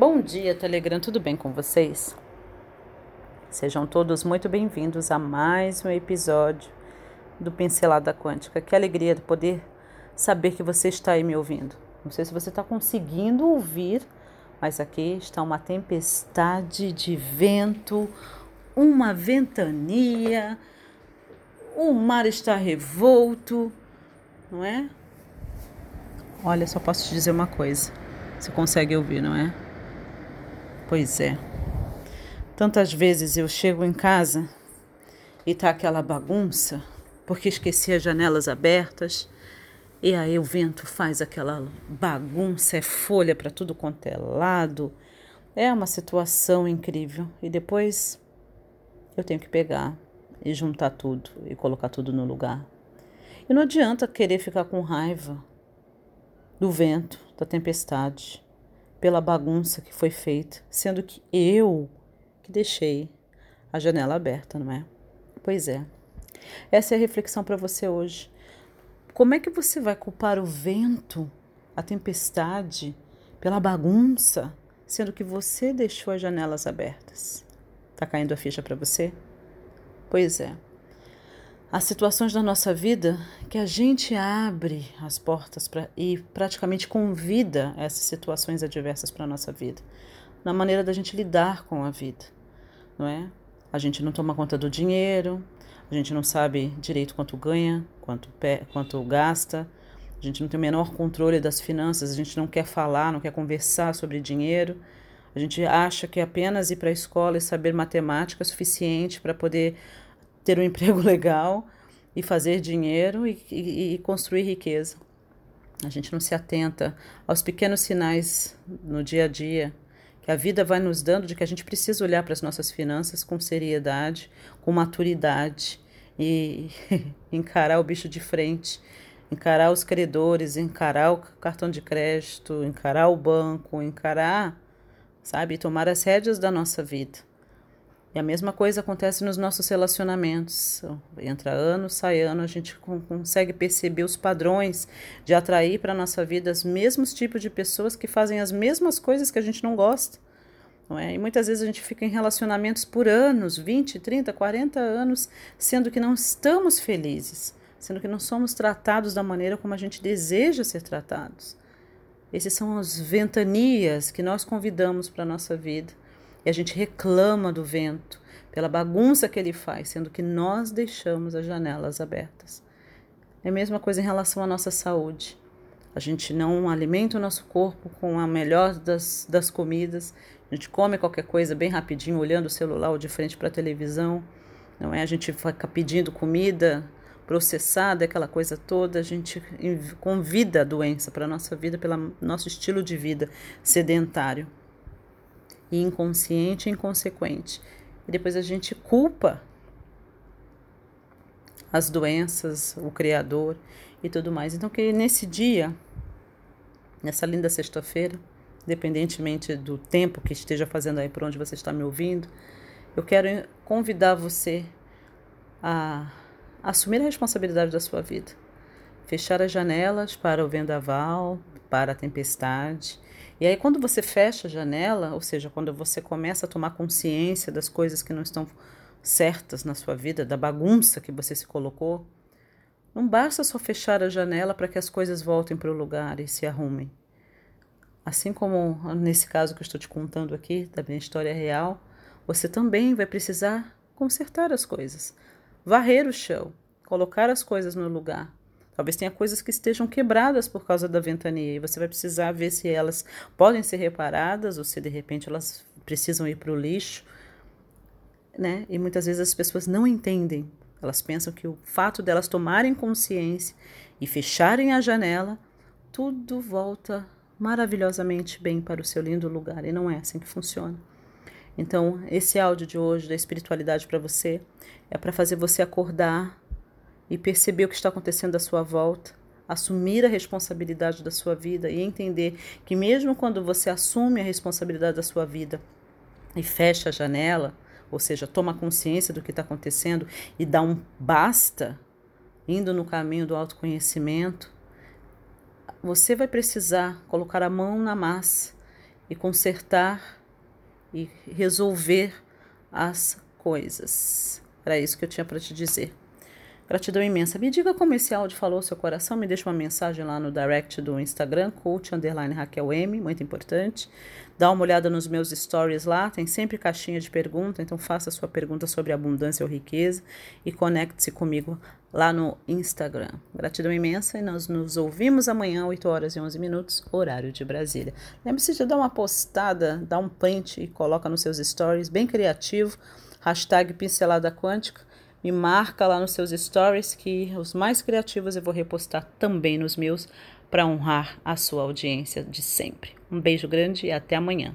Bom dia, Telegram, tudo bem com vocês? Sejam todos muito bem-vindos a mais um episódio do Pincelada Quântica. Que alegria de poder saber que você está aí me ouvindo. Não sei se você está conseguindo ouvir, mas aqui está uma tempestade de vento, uma ventania, o mar está revolto, não é? Olha, só posso te dizer uma coisa. Você consegue ouvir, não é? Pois é. Tantas vezes eu chego em casa e tá aquela bagunça, porque esqueci as janelas abertas, e aí o vento faz aquela bagunça, é folha para tudo quanto é lado. É uma situação incrível. E depois eu tenho que pegar e juntar tudo e colocar tudo no lugar. E não adianta querer ficar com raiva do vento, da tempestade pela bagunça que foi feita, sendo que eu que deixei a janela aberta, não é? Pois é. Essa é a reflexão para você hoje. Como é que você vai culpar o vento, a tempestade, pela bagunça, sendo que você deixou as janelas abertas? Tá caindo a ficha para você? Pois é. Há situações da nossa vida que a gente abre as portas pra, e praticamente convida essas situações adversas para a nossa vida, na maneira da gente lidar com a vida, não é? A gente não toma conta do dinheiro, a gente não sabe direito quanto ganha, quanto, quanto gasta, a gente não tem o menor controle das finanças, a gente não quer falar, não quer conversar sobre dinheiro, a gente acha que apenas ir para a escola e saber matemática é suficiente para poder ter um emprego legal e fazer dinheiro e, e, e construir riqueza. A gente não se atenta aos pequenos sinais no dia a dia que a vida vai nos dando de que a gente precisa olhar para as nossas finanças com seriedade, com maturidade e encarar o bicho de frente, encarar os credores, encarar o cartão de crédito, encarar o banco, encarar, sabe, tomar as rédeas da nossa vida. E a mesma coisa acontece nos nossos relacionamentos. Entra ano, sai ano, a gente consegue perceber os padrões de atrair para a nossa vida os mesmos tipos de pessoas que fazem as mesmas coisas que a gente não gosta. Não é? E muitas vezes a gente fica em relacionamentos por anos 20, 30, 40 anos sendo que não estamos felizes, sendo que não somos tratados da maneira como a gente deseja ser tratados. Esses são as ventanias que nós convidamos para a nossa vida e a gente reclama do vento pela bagunça que ele faz, sendo que nós deixamos as janelas abertas. É a mesma coisa em relação à nossa saúde. A gente não alimenta o nosso corpo com a melhor das, das comidas. A gente come qualquer coisa bem rapidinho, olhando o celular ou de frente para a televisão. Não é? A gente fica pedindo comida processada, aquela coisa toda. A gente convida a doença para a nossa vida pelo nosso estilo de vida sedentário e inconsciente e inconsequente. E depois a gente culpa as doenças, o Criador e tudo mais. Então, que nesse dia, nessa linda sexta-feira, independentemente do tempo que esteja fazendo aí por onde você está me ouvindo, eu quero convidar você a assumir a responsabilidade da sua vida. Fechar as janelas para o vendaval, para a tempestade e aí, quando você fecha a janela, ou seja, quando você começa a tomar consciência das coisas que não estão certas na sua vida, da bagunça que você se colocou, não basta só fechar a janela para que as coisas voltem para o lugar e se arrumem. Assim como nesse caso que eu estou te contando aqui, da minha história real, você também vai precisar consertar as coisas, varrer o chão, colocar as coisas no lugar, Talvez tenha coisas que estejam quebradas por causa da ventania e você vai precisar ver se elas podem ser reparadas ou se de repente elas precisam ir para o lixo, né? E muitas vezes as pessoas não entendem. Elas pensam que o fato delas tomarem consciência e fecharem a janela, tudo volta maravilhosamente bem para o seu lindo lugar e não é assim que funciona. Então, esse áudio de hoje da espiritualidade para você é para fazer você acordar e perceber o que está acontecendo à sua volta, assumir a responsabilidade da sua vida e entender que, mesmo quando você assume a responsabilidade da sua vida e fecha a janela, ou seja, toma consciência do que está acontecendo e dá um basta, indo no caminho do autoconhecimento, você vai precisar colocar a mão na massa e consertar e resolver as coisas. Era isso que eu tinha para te dizer. Gratidão imensa. Me diga como esse áudio falou seu coração. Me deixa uma mensagem lá no direct do Instagram, coach underline Raquel M, muito importante. Dá uma olhada nos meus stories lá, tem sempre caixinha de pergunta, então faça sua pergunta sobre abundância ou riqueza e conecte-se comigo lá no Instagram. Gratidão imensa e nós nos ouvimos amanhã, 8 horas e 11 minutos, horário de Brasília. Lembre-se de dar uma postada, dar um print e coloca nos seus stories, bem criativo, hashtag pincelada quântica me marca lá nos seus stories que os mais criativos eu vou repostar também nos meus para honrar a sua audiência de sempre. Um beijo grande e até amanhã.